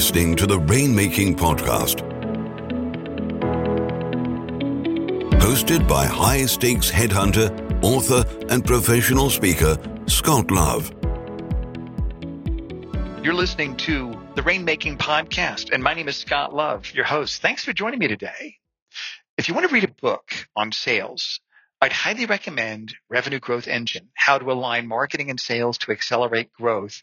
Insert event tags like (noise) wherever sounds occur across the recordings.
listening to the Rainmaking Podcast. Hosted by high stakes headhunter, author, and professional speaker, Scott Love. You're listening to the Rainmaking Podcast, and my name is Scott Love, your host. Thanks for joining me today. If you want to read a book on sales, I'd highly recommend Revenue Growth Engine, how to align marketing and sales to accelerate growth.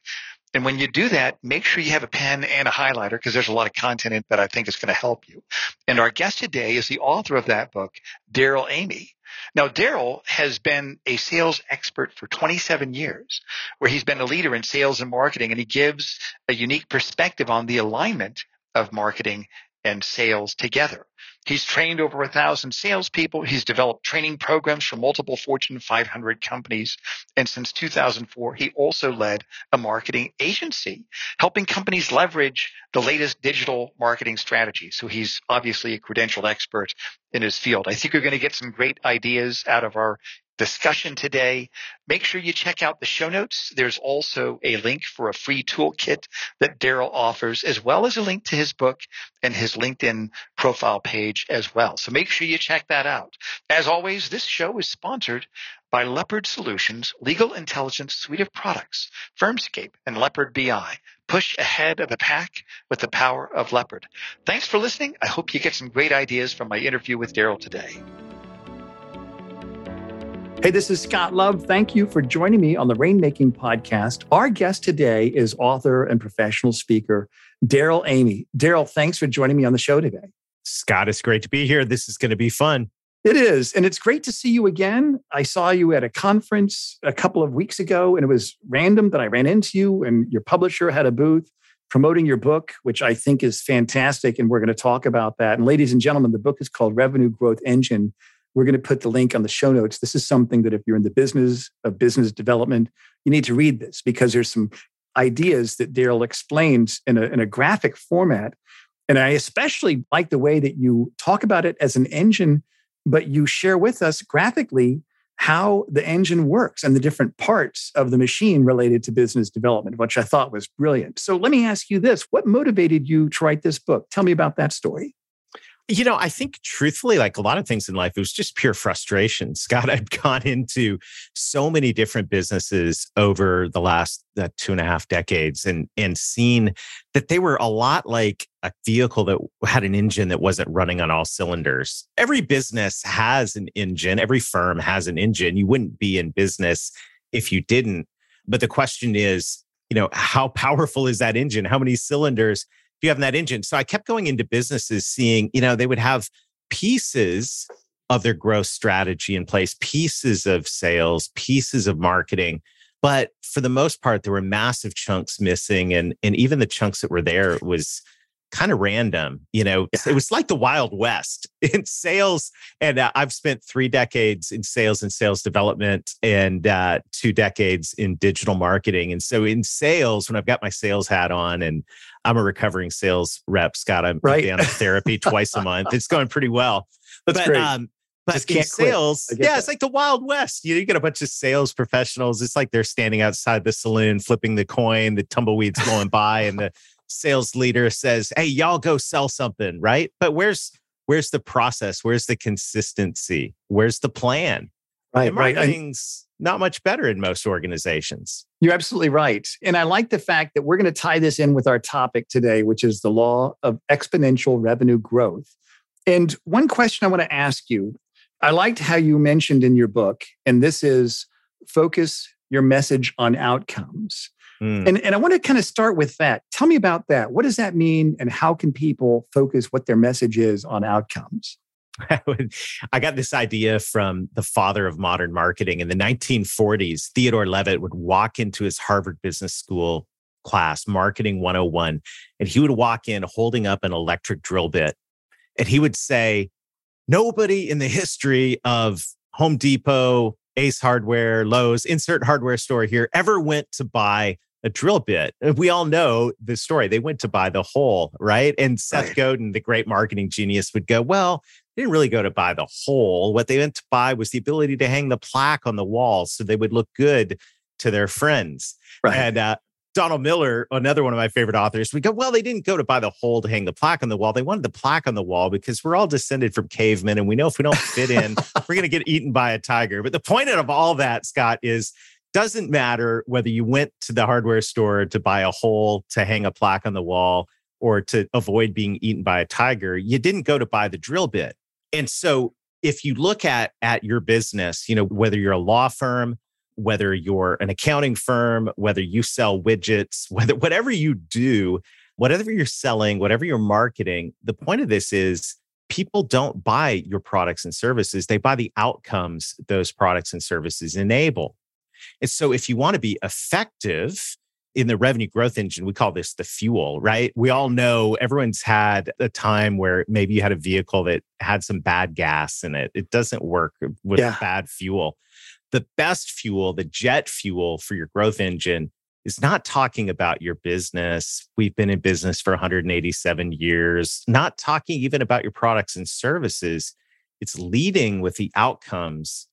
And when you do that, make sure you have a pen and a highlighter because there's a lot of content in that I think is going to help you. And our guest today is the author of that book, Darrell Amy. Now, Darrell has been a sales expert for 27 years, where he's been a leader in sales and marketing, and he gives a unique perspective on the alignment of marketing and sales together. He's trained over a thousand salespeople. He's developed training programs for multiple Fortune 500 companies. And since 2004, he also led a marketing agency, helping companies leverage the latest digital marketing strategies. So he's obviously a credentialed expert in his field. I think you're going to get some great ideas out of our discussion today. Make sure you check out the show notes. There's also a link for a free toolkit that Darrell offers, as well as a link to his book and his LinkedIn profile page as well. So make sure you check that out. As always, this show is sponsored by Leopard Solutions Legal Intelligence Suite of Products, Firmscape, and Leopard BI. Push ahead of the pack with the power of Leopard. Thanks for listening. I hope you get some great ideas from my interview with Darrell today. Hey, this is Scott Love. Thank you for joining me on the Rainmaking Podcast. Our guest today is author and professional speaker, Darrell Amy. Darrell, thanks for joining me on the show today. Scott, it's great to be here. This is going to be fun. It is. And it's great to see you again. I saw you at a conference a couple of weeks ago, and it was random that I ran into you, and your publisher had a booth promoting your book, which I think is fantastic. And we're going to talk about that. And ladies and gentlemen, the book is called Revenue Growth Engine we're going to put the link on the show notes. This is something that if you're in the business of business development, you need to read this because there's some ideas that Darrell explains in a, in a graphic format. And I especially like the way that you talk about it as an engine, but you share with us graphically how the engine works and the different parts of the machine related to business development, which I thought was brilliant. So let me ask you this what motivated you to write this book? Tell me about that story. You know, I think truthfully, like a lot of things in life, it was just pure frustration. (laughs) Scott, I've gone into so many different businesses over the last uh, two and a half decades and, and seen that they were a lot like a vehicle that had an engine that wasn't running on all cylinders. Every business has an engine, every firm has an engine. You wouldn't be in business if you didn't. But the question is, you know, how powerful is that engine? How many cylinders? You have that engine. So I kept going into businesses seeing, you know, they would have pieces of their growth strategy in place, pieces of sales, pieces of marketing. But for the most part, there were massive chunks missing. And, and even the chunks that were there was kind of random. You know, yeah. it was like the Wild West (laughs) in sales. And uh, I've spent three decades in sales and sales development and uh, two decades in digital marketing. And so in sales, when I've got my sales hat on and I'm a recovering sales rep, Scott, I'm right. down therapy twice a month. It's going pretty well. That's but, great. Um, but in sales, yeah, that. it's like the Wild West. You, know, you get a bunch of sales professionals. It's like they're standing outside the saloon, flipping the coin, the tumbleweeds going by, and the sales leader says, "Hey, y'all go sell something," right? But where's where's the process? Where's the consistency? Where's the plan? Right, and marketing's right. not much better in most organizations. You're absolutely right. And I like the fact that we're going to tie this in with our topic today, which is the law of exponential revenue growth. And one question I want to ask you I liked how you mentioned in your book, and this is focus your message on outcomes. Mm. And, and I want to kind of start with that. Tell me about that. What does that mean? And how can people focus what their message is on outcomes? (laughs) I got this idea from the father of modern marketing. In the 1940s, Theodore Levitt would walk into his Harvard Business School class, Marketing 101, and he would walk in holding up an electric drill bit. And he would say, Nobody in the history of Home Depot, Ace Hardware, Lowe's, insert hardware store here ever went to buy a drill bit. We all know the story. They went to buy the hole, right? And Seth right. Godin, the great marketing genius, would go, Well, they didn't really go to buy the hole. What they went to buy was the ability to hang the plaque on the wall so they would look good to their friends. Right. And uh, Donald Miller, another one of my favorite authors, we go, well, they didn't go to buy the hole to hang the plaque on the wall. They wanted the plaque on the wall because we're all descended from cavemen. And we know if we don't fit in, we're going to get eaten by a tiger. But the point of all that, Scott, is doesn't matter whether you went to the hardware store to buy a hole to hang a plaque on the wall or to avoid being eaten by a tiger. You didn't go to buy the drill bit. And so if you look at at your business, you know, whether you're a law firm, whether you're an accounting firm, whether you sell widgets, (laughs) whether whatever you do, whatever you're selling, whatever you're marketing, the point of this is people don't buy your products and services, they buy the outcomes those products and services enable. And so if you want to be effective, in the revenue growth engine, we call this the fuel, right? We all know everyone's had a time where maybe you had a vehicle that had some bad gas in it. It doesn't work with yeah. bad fuel the best fuel, the jet fuel for your growth engine is not talking about your business. We've been in business for 187 years, not talking even about your products and services. It's leading with the outcomes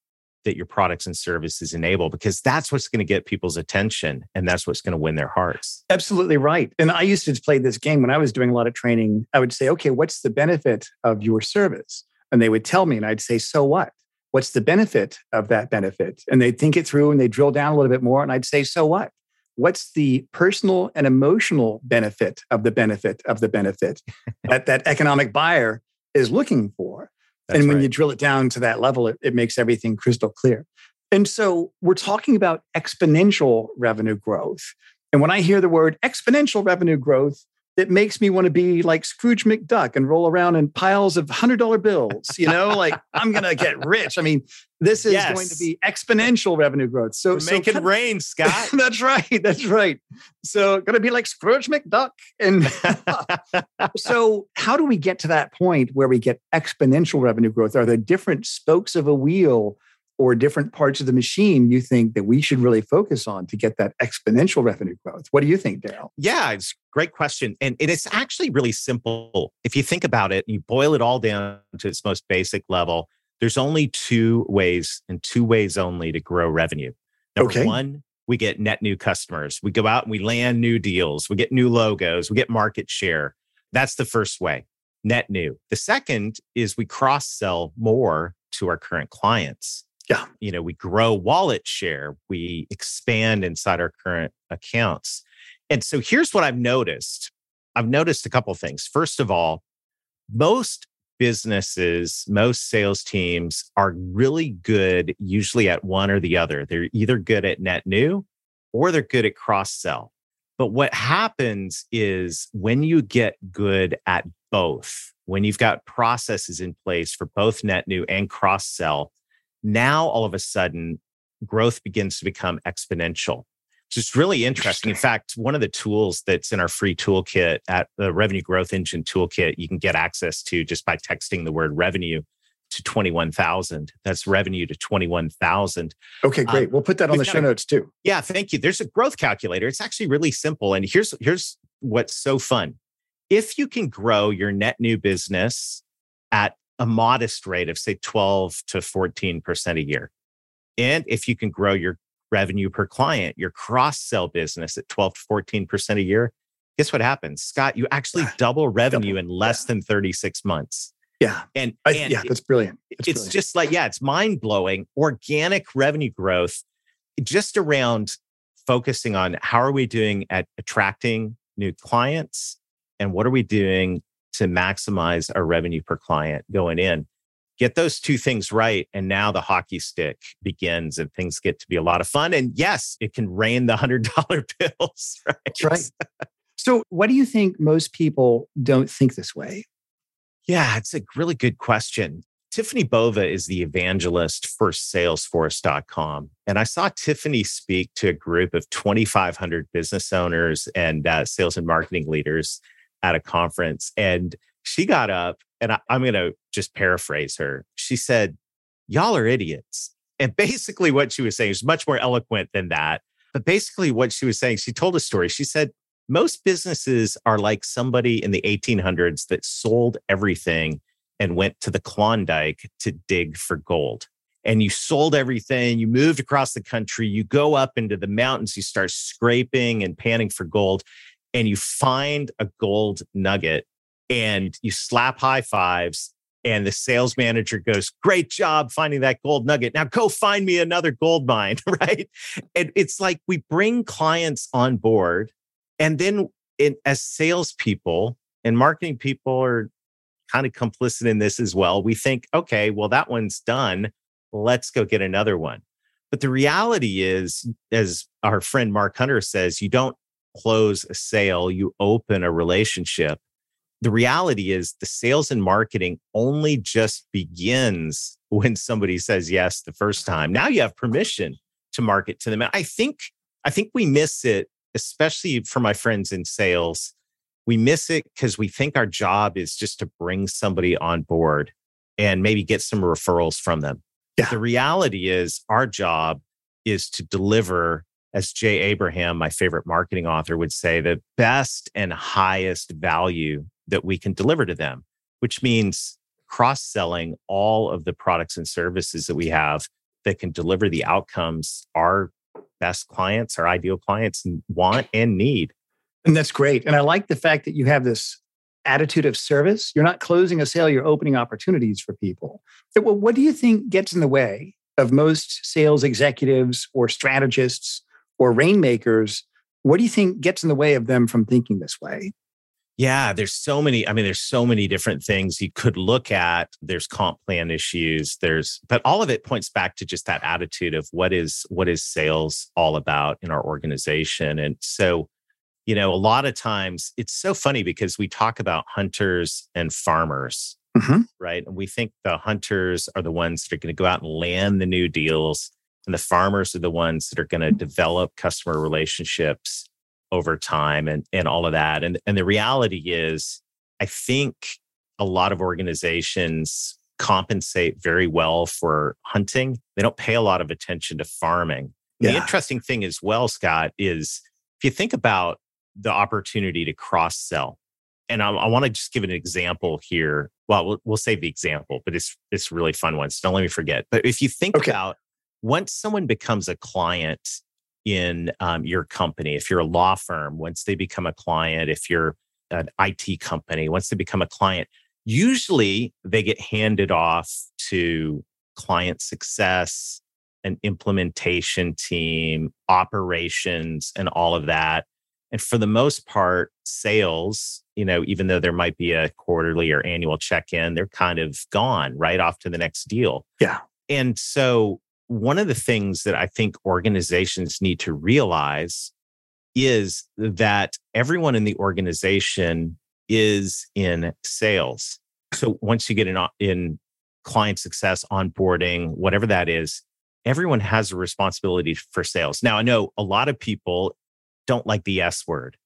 that your products and services enable because that's what's going to get people's attention and that's what's going to win their hearts. Absolutely right. And I used to play this game when I was doing a lot of training. I would say, okay, what's the benefit of your service? And they would tell me, and I'd say, so what? what's the benefit of that benefit? And they'd think it through and they'd drill down a little bit more. And I'd say, so what? What's the personal and emotional benefit of the benefit of the benefit (laughs) that that economic buyer is looking for? That's and when right. you drill it down to that level, it, it makes everything crystal clear. And so we're talking about exponential revenue growth. And when I hear the word exponential revenue growth, it makes me want to be like Scrooge McDuck and roll around in piles of hundred dollar bills. You know, like (laughs) I'm gonna get rich. I mean, this is yes. going to be exponential revenue growth. So, so make it rain, Scott. (laughs) that's right. That's right. So gonna be like Scrooge McDuck. And (laughs) so, how do we get to that point where we get exponential revenue growth? Are there different spokes of a wheel? Or different parts of the machine you think that we should really focus on to get that exponential revenue growth? What do you think, Darrell? Yeah, it's a great question. And it's actually really simple. If you think about it, you boil it all down to its most basic level, there's only two ways and two ways only to grow revenue. Number okay. one, we get net new customers. We go out and we land new deals. We get new logos. We get market share. That's the first way, net new. The second is we cross sell more to our current clients. Yeah. You know, we grow wallet share, we expand inside our current accounts. And so here's what I've noticed. I've noticed a couple things. First of all, most businesses, most sales teams are really good usually at one or the other. They're either good at net new or they're good at cross sell. But what happens is when you get good at both, when you've got processes in place for both net new and cross sell, now, all of a sudden, growth begins to become exponential. Which is really interesting. In fact, one of the tools that's in our free toolkit at the Revenue Growth Engine toolkit, you can get access to just by texting the word revenue to 21,000. That's revenue to 21,000. Okay, great. Um, we'll put that on the show a, notes too. Yeah, thank you. There's a growth calculator. It's actually really simple. And here's here's what's so fun. If you can grow your net new business at a modest rate of say 12 to 14% a year. And if you can grow your revenue per client, your cross sell business at 12 to 14% a year, guess what happens? Scott, you actually double revenue double. in less yeah. than 36 months. Yeah. And, I, and yeah, that's brilliant. That's it's brilliant. just like, yeah, it's mind blowing. Organic revenue growth, just around focusing on how are we doing at attracting new clients and what are we doing to maximize our revenue per client going in. Get those two things right. And now the hockey stick begins and things get to be a lot of fun. And yes, it can rain the $100 (laughs) bills. (laughs) Right? That's right. So, what do you think most people don't think this way? Yeah, it's a really good question. Tiffani Bova is the evangelist for Salesforce.com. And I saw Tiffani speak to a group of 2,500 business owners and uh, sales and marketing leaders at a conference and she got up and I, I'm going to just paraphrase her. She said, Y'all are idiots. And (laughs) basically, what she was saying is much more eloquent than that. But basically, what she was saying, she told a story. She said, Most businesses are like somebody in the 1800s that sold everything and went to the Klondike to dig for gold. and you sold everything, you moved across the country, you go up into the mountains, you start scraping and panning for gold, and you find a gold nugget and you slap high fives. And the sales manager goes, Great job finding that gold nugget. Now go find me another gold mine, (laughs) right? And it's like we bring clients on board. And then in, as salespeople and marketing people are kind of complicit in this as well. We think, okay, well, that one's done let's go get another one. But the reality is, as our friend Mark Hunter says, you don't close a sale, you open a relationship. The reality is, the sales and marketing only just begins (laughs) when somebody says yes the first time. Now you have permission to market to them. I think, I think we miss it, especially for my friends in sales. We miss it because we think our job is just to bring somebody on board and maybe get some referrals from them. Yeah. The reality is, our job is to deliver, as Jay Abraham, my favorite marketing author, would say, the best and highest value that we can deliver to them, which means cross selling all of the products and services that we have that can deliver the outcomes our best clients, our ideal clients want and need. And that's great. And I like the fact that you have this attitude of service. You're not closing a sale, you're opening opportunities for people. Well, what do you think gets in the way of most sales executives or strategists or rainmakers? What do you think gets in the way of them from thinking this way? Yeah, there's so many. I mean, there's so many different things you could look at. There's comp plan issues. There's, but all of it points back to just that attitude of what is what is sales all about in our organization. And so, you know, a lot of times it's so funny because we talk about hunters and farmers, mm-hmm. right? And we think the hunters are the ones that are going to go out and land the new deals, and the farmers are the ones that are going to develop customer relationships over time and, and all of that. And, and the reality is, I think a lot of organizations compensate very well for hunting. They don't pay a lot of attention to farming. Yeah. The interesting thing as well, Scott, is if you think about the opportunity to cross sell. And I, I want to just give an example here. Well, well, we'll save the example, but it's it's really fun one. So don't let me forget. But if you think okay. about once someone becomes a client in um, your company, if you're a law firm, once they become a client, if you're an IT company, once they become a client, usually they get handed off to client success, an implementation team, operations, and all of that. And for the most part, sales, you know, even though there might be a quarterly or annual check in, they're kind of gone right off to the next deal. Yeah. And so, one of the things that I think organizations need to realize is that everyone in the organization is in sales. So, once you get in, in client success, onboarding, whatever that is, everyone has a responsibility for sales. Now, I know a lot of people don't like the S word.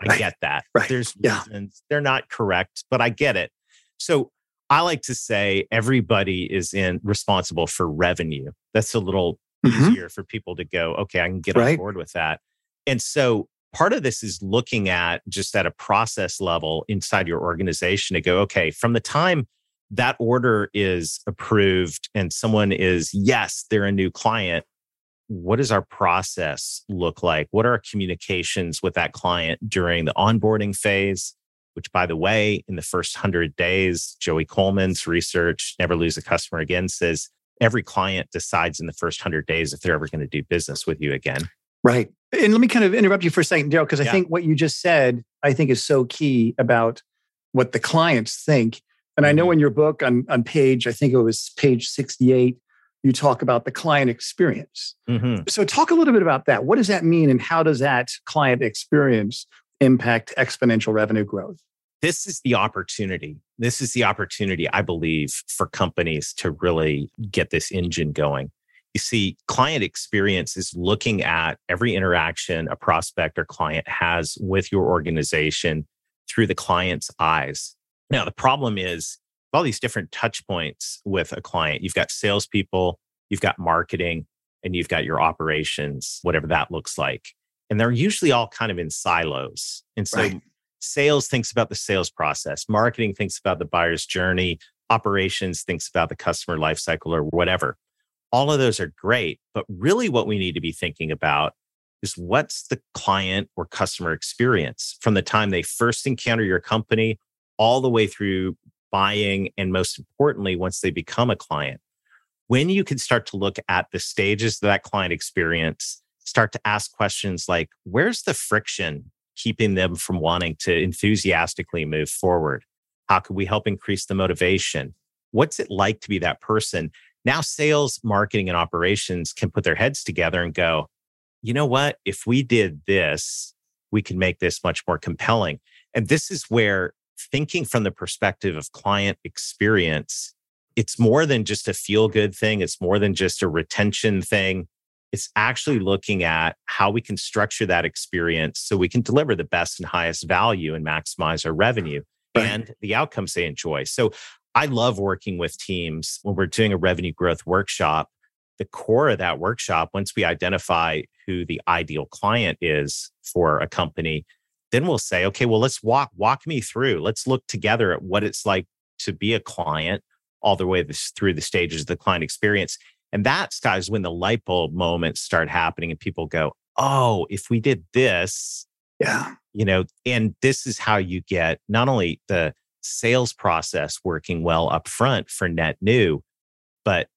I right. get that. Right. There's yeah. reasons they're not correct, but I get it. So I like to say everybody is in responsible for revenue. That's a little mm-hmm. easier for people to go, okay, I can get right. on board with that. And so part of this is looking at just at a process level inside your organization to go, okay, from the time that order is approved and someone is, yes, they're a new client, what does our process look like? What are our communications with that client during the onboarding phase? Which, by the way, in the first 100 days, Joey Coleman's research, Never Lose a Customer Again, says every client decides in the first 100 days if they're ever going to do business with you again. Right. And let me kind of interrupt you for a second, Darrell, because I yeah. think what you just said, I think is so key about what the clients think. And I know mm-hmm. in your book on, on page, I think it was page 68, you talk about the client experience. Mm-hmm. So, talk a little bit about that. What does that mean, and how does that client experience impact exponential revenue growth? This is the opportunity. This is the opportunity, I believe, for companies to really get this engine going. You see, client experience is looking at every interaction a prospect or client has with your organization through the client's eyes. Now, the problem is all these different touch points with a client. You've got salespeople, you've got marketing, and you've got your operations, whatever that looks like. And they're usually all kind of in silos. And so right. sales thinks about the sales process, marketing thinks about the buyer's journey, operations thinks about the customer lifecycle or whatever. All of those are great. But really, what we need to be thinking about is what's the client or customer experience from the time they first encounter your company all the way through buying. And most importantly, once they become a client. When you can start to look at the stages of that client experience, start to ask questions like, where's the friction keeping them from wanting to enthusiastically move forward? How can we help increase the motivation? What's it like to be that person? Now, sales, marketing, and operations can put their heads together and go, you know what? If we did this, we can make this much more compelling. And this is where thinking from the perspective of client experience, it's more than just a feel good thing. It's more than just a retention thing. It's actually looking at how we can structure that experience so we can deliver the best and highest value and maximize our revenue right. and the outcomes they enjoy. So I love working with teams when we're doing a revenue growth workshop. The core of that workshop, once we identify who the ideal client is for a company, then we'll say, okay, well, let's walk walk me through. Let's look together at what it's like to be a client all the way through the stages of the client experience. And that's guys when the light bulb moments start happening and people go, oh, if we did this, yeah, you know, and this is how you get not only the sales process working well up front for net new, but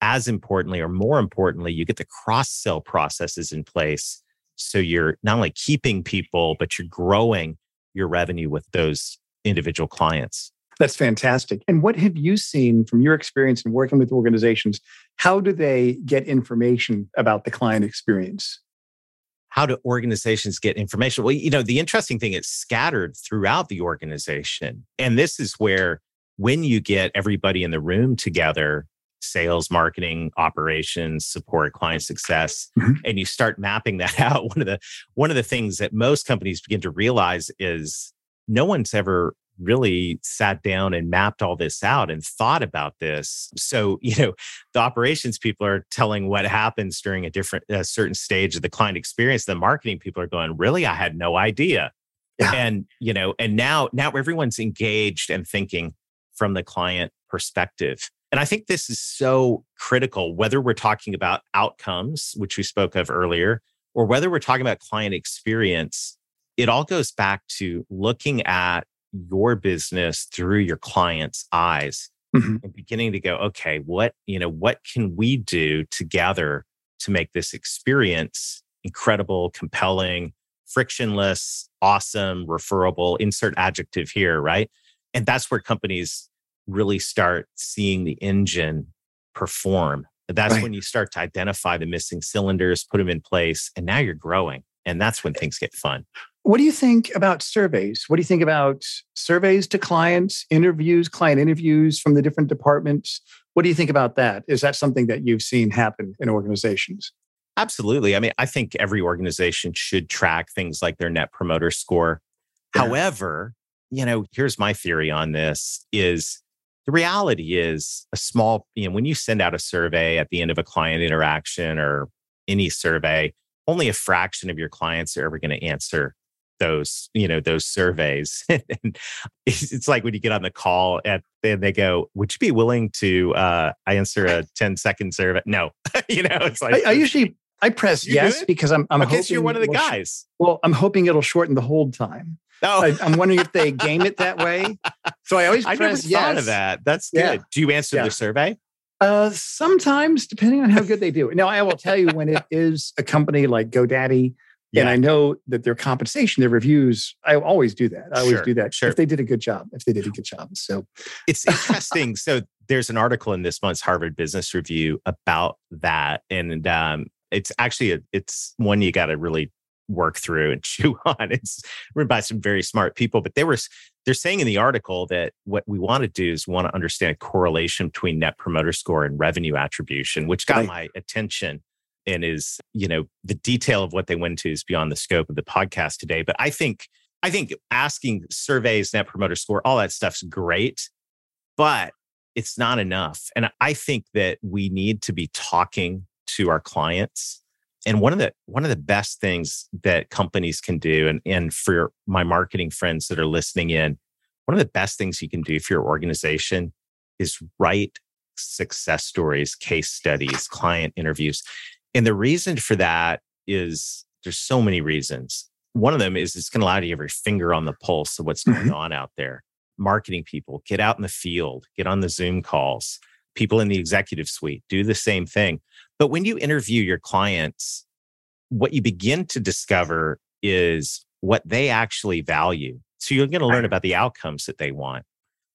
as importantly or more importantly, you get the cross sell processes in place. So you're not only keeping people, but you're growing your revenue with those individual clients. That's fantastic. And what have you seen from your experience in working with organizations? How do they get information about the client experience? How do organizations get information? Well, you know, the interesting thing is scattered throughout the organization. And this is where when you get everybody in the room together, sales, marketing, operations, support, client success, mm-hmm. and you start mapping that (laughs) out, one of the one of the things that most companies begin to realize is no one's ever really sat down and mapped all this out and thought about this. So, (laughs) you know, the operations people are telling what happens during a different, a certain stage of the client experience. The marketing people are going, really? I had no idea. Yeah. And, you know, and now, now everyone's engaged and thinking from the client perspective. And I think this is so critical, whether we're talking about outcomes, which we spoke of earlier, or whether we're talking about client experience, it all goes back to looking at your business through your client's eyes mm-hmm. and beginning to go, okay, what, you know, what can we do together to make this experience incredible, compelling, frictionless, awesome, referable, insert adjective here, right? And that's where companies really start seeing the engine perform. That's right. when you start to identify the missing cylinders, put them in place, and now you're growing. And that's when things get fun. What do you think about surveys? What do you think about surveys to clients, interviews, client interviews from the different departments? What do you think about that? Is that something that you've seen happen in organizations? Absolutely. I mean, I think every organization should track things like their net promoter score. Yeah. However, you know, here's my theory on this is the reality is a small, you know, when you send out a survey at the end of a client interaction or any survey, only a fraction of your clients are ever going to answer those you know those surveys (laughs) and it's like when you get on the call and they go would you be willing to uh answer a (laughs) 10 second survey no (laughs) you know it's like i, I usually i press yes because i'm i'm hoping you're one of the guys well i'm hoping it'll shorten the hold time Oh. I, am wondering if they game it that way. So I always press I never yes. thought of that. That's good. Yeah. Do you answer yeah. the survey? Uh, sometimes, depending on how good they do. Now, I will tell you when it is a company like GoDaddy yeah. And I know that their compensation, their reviews, I always do that. I always sure, do that. Sure. If they did a good job, if they did a good job. So it's interesting. so there's an article in this month's Harvard Business Review about that. And um, it's actually, a, it's one you got to really work through and (laughs) chew on. It's written by some very smart people, but they were, they're saying in the article that what we want to do is want to understand a correlation between net promoter score and revenue attribution, which got right. my attention and is you know the detail of what they went to is beyond the scope of the podcast today but i think i think asking surveys net promoter score all that stuff's great but it's not enough and i think that we need to be talking to our clients and one of the one of the best things that companies can do and and for my marketing friends that are listening in one of the best things you can do for your organization is write success stories, case studies, client interviews. And the reason for that is there's so many reasons. One of them is it's going to allow you to have your finger on the pulse of what's going mm-hmm. on out there. Marketing people, get out in the field, get on the Zoom calls. People in the executive suite do the same thing. But when you interview your clients, what you begin to discover is what they actually value. So you're going to learn about the outcomes that they want,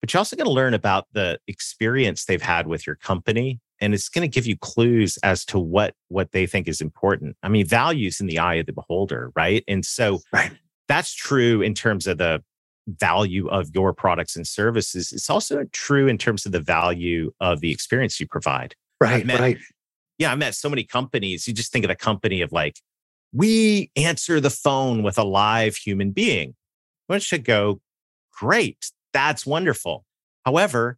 but you're also going to learn about the experience they've had with your company. And it's going to give you clues as to what, what they think is important. I mean, values in the eye of the beholder, right? And so right. that's true in terms of the value of your products and services. It's also true in terms of the value of the experience you provide. Right, met, right. Yeah, I met so many companies. You just think of the company of like, we answer the phone with a live human being. Which should go, great. That's wonderful. However,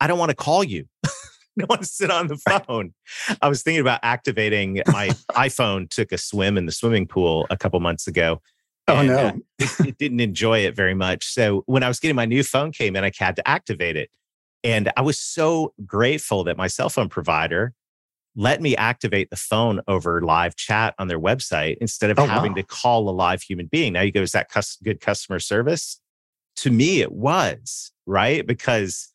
I don't want to call you. (laughs) I want to sit on the phone. I was thinking about activating my (laughs) iPhone, took a swim in the swimming pool a couple months ago. Oh, no. Uh, it, it didn't enjoy it very much. So when I was getting my new phone came in, I had to activate it. And I was so grateful that my cell phone provider let me activate the phone over live chat on their website instead of oh, having wow. to call a live human being. Now you go, is that good customer service? To me, it was, right? Because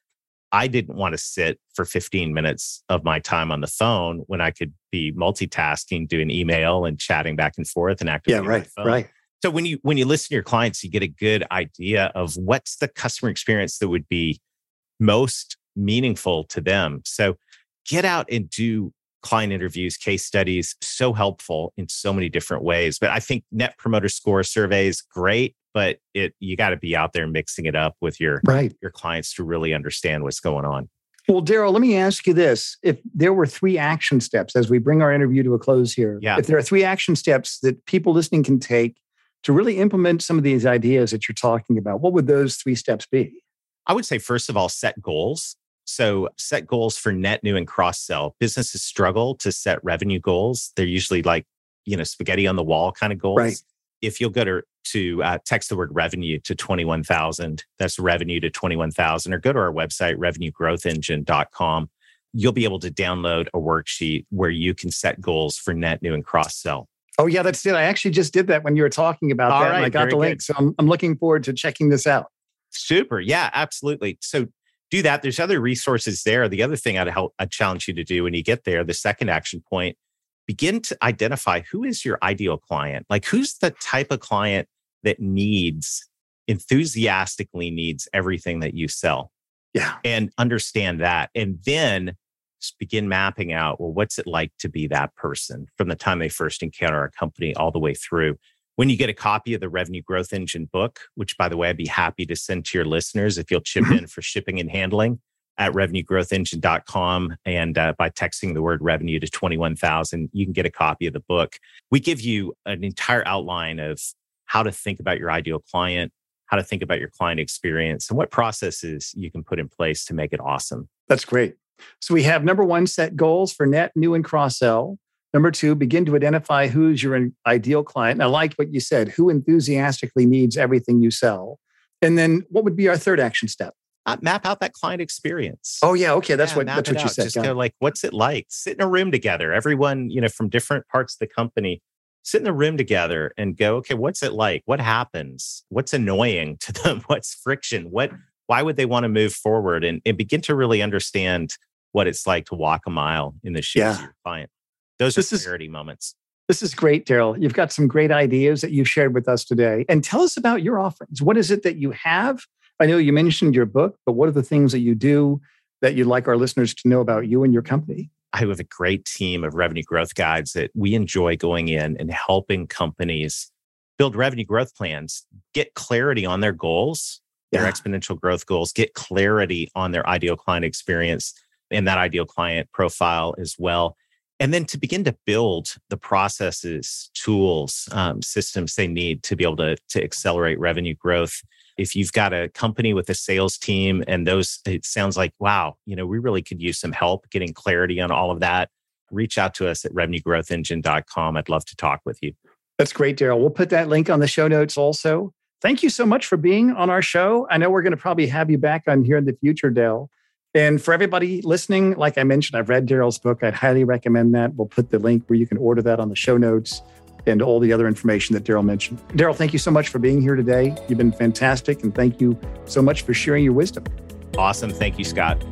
I didn't want to sit for 15 minutes of my time on the phone when I could be multitasking, doing email and chatting back and forth and activating. Yeah, right, right. So when you when you listen to your clients, you get a good idea of what's the customer experience that would be most meaningful to them. So get out and do client interviews, case studies, so helpful in so many different ways. But I think net promoter score surveys, great, but it you got to be out there mixing it up with your right. your clients to really understand what's going on. Well, Darrell, let me ask you this. If there were three action steps as we bring our interview to a close here, yeah. if there are three action steps that people listening can take to really implement some of these ideas that you're talking about, what would those three steps be? I would say, first of all, set goals. So set goals for net new and cross sell. Businesses struggle to set revenue goals. They're usually like, you know, spaghetti on the wall kind of goals. Right. If you'll go to, to uh, text the word revenue to 21,000, that's revenue to 21,000, or go to our website, revenuegrowthengine.com, you'll be able to download a worksheet where you can set goals for net new and cross sell. Oh, yeah, that's it. I actually just did that when you were talking about All that. Right, I got the link. Good. So I'm, I'm looking forward to checking this out. Super. Yeah, absolutely. So do that. There's other resources there. The other thing I'd help, I'd challenge you to do when you get there, the second action point, begin to identify who is your ideal client. Like who's the type of client that needs, enthusiastically needs everything that you sell. Yeah. And understand that. And then begin mapping out, well, what's it like to be that person from the time they first encounter a company all the way through? When you get a copy of the Revenue Growth Engine book, which by the way, I'd be happy to send to your listeners if you'll chip mm-hmm. in for shipping and handling at revenuegrowthengine.com and uh, by texting the word revenue to 21,000, you can get a copy of the book. We give you an entire outline of how to think about your ideal client, how to think about your client experience, and what processes you can put in place to make it awesome. That's great. So we have number one, set goals for net, new, and cross sell. Number two, begin to identify who's your ideal client. And I like what you said who enthusiastically needs everything you sell. And then what would be our third action step? Uh, map out that client experience. Oh yeah, okay, that's yeah, what that's what you said. Just go like, what's it like? Sit in a room together. Everyone, you know, from different parts of the company, sit in the room together and go, okay, what's it like? What happens? What's annoying to them? (laughs) What's friction? What? Why would they want to move forward? And, and begin to really understand what it's like to walk a mile in the shoes yeah. of your client. Those this are clarity moments. This is great, Darrell. You've got some great ideas that you've shared with us today. And tell us about your offerings. What is it that you have? I know you mentioned your book, but what are the things that you do that you'd like our listeners to know about you and your company? I have a great team of revenue growth guides that we enjoy going in and helping companies build revenue growth plans, get clarity on their goals, their yeah. exponential growth goals, get clarity on their ideal client experience and that ideal client profile as well and then to begin to build the processes, tools, um, systems they need to be able to, to accelerate revenue growth. If you've got a company with a sales team and those, it sounds like, wow, you know, we really could use some help getting clarity on all of that. Reach out to us at revenuegrowthengine.com. I'd love to talk with you. That's great, Darrell. We'll put that link on the show notes also. Thank you so much for being on our show. I know we're going to probably have you back on here in the future, Dale. And for everybody listening, like I mentioned, I've read Darrell's book. I'd highly recommend that. We'll put the link where you can order that on the show notes and all the other information that Darrell mentioned. Darrell, thank you so much for being here today. You've been fantastic. And thank you so much for sharing your wisdom. Awesome. Thank you, Scott.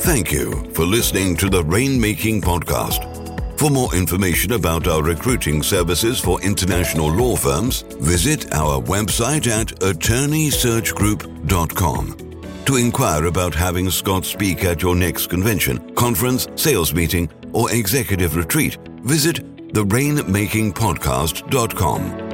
Thank you for listening to the Rainmaking Podcast. For more information about our recruiting services for international law firms, visit our website at attorneysearchgroup.com. To inquire about having Scott speak at your next convention, conference, sales meeting, or executive retreat, visit therainmakingpodcast.com.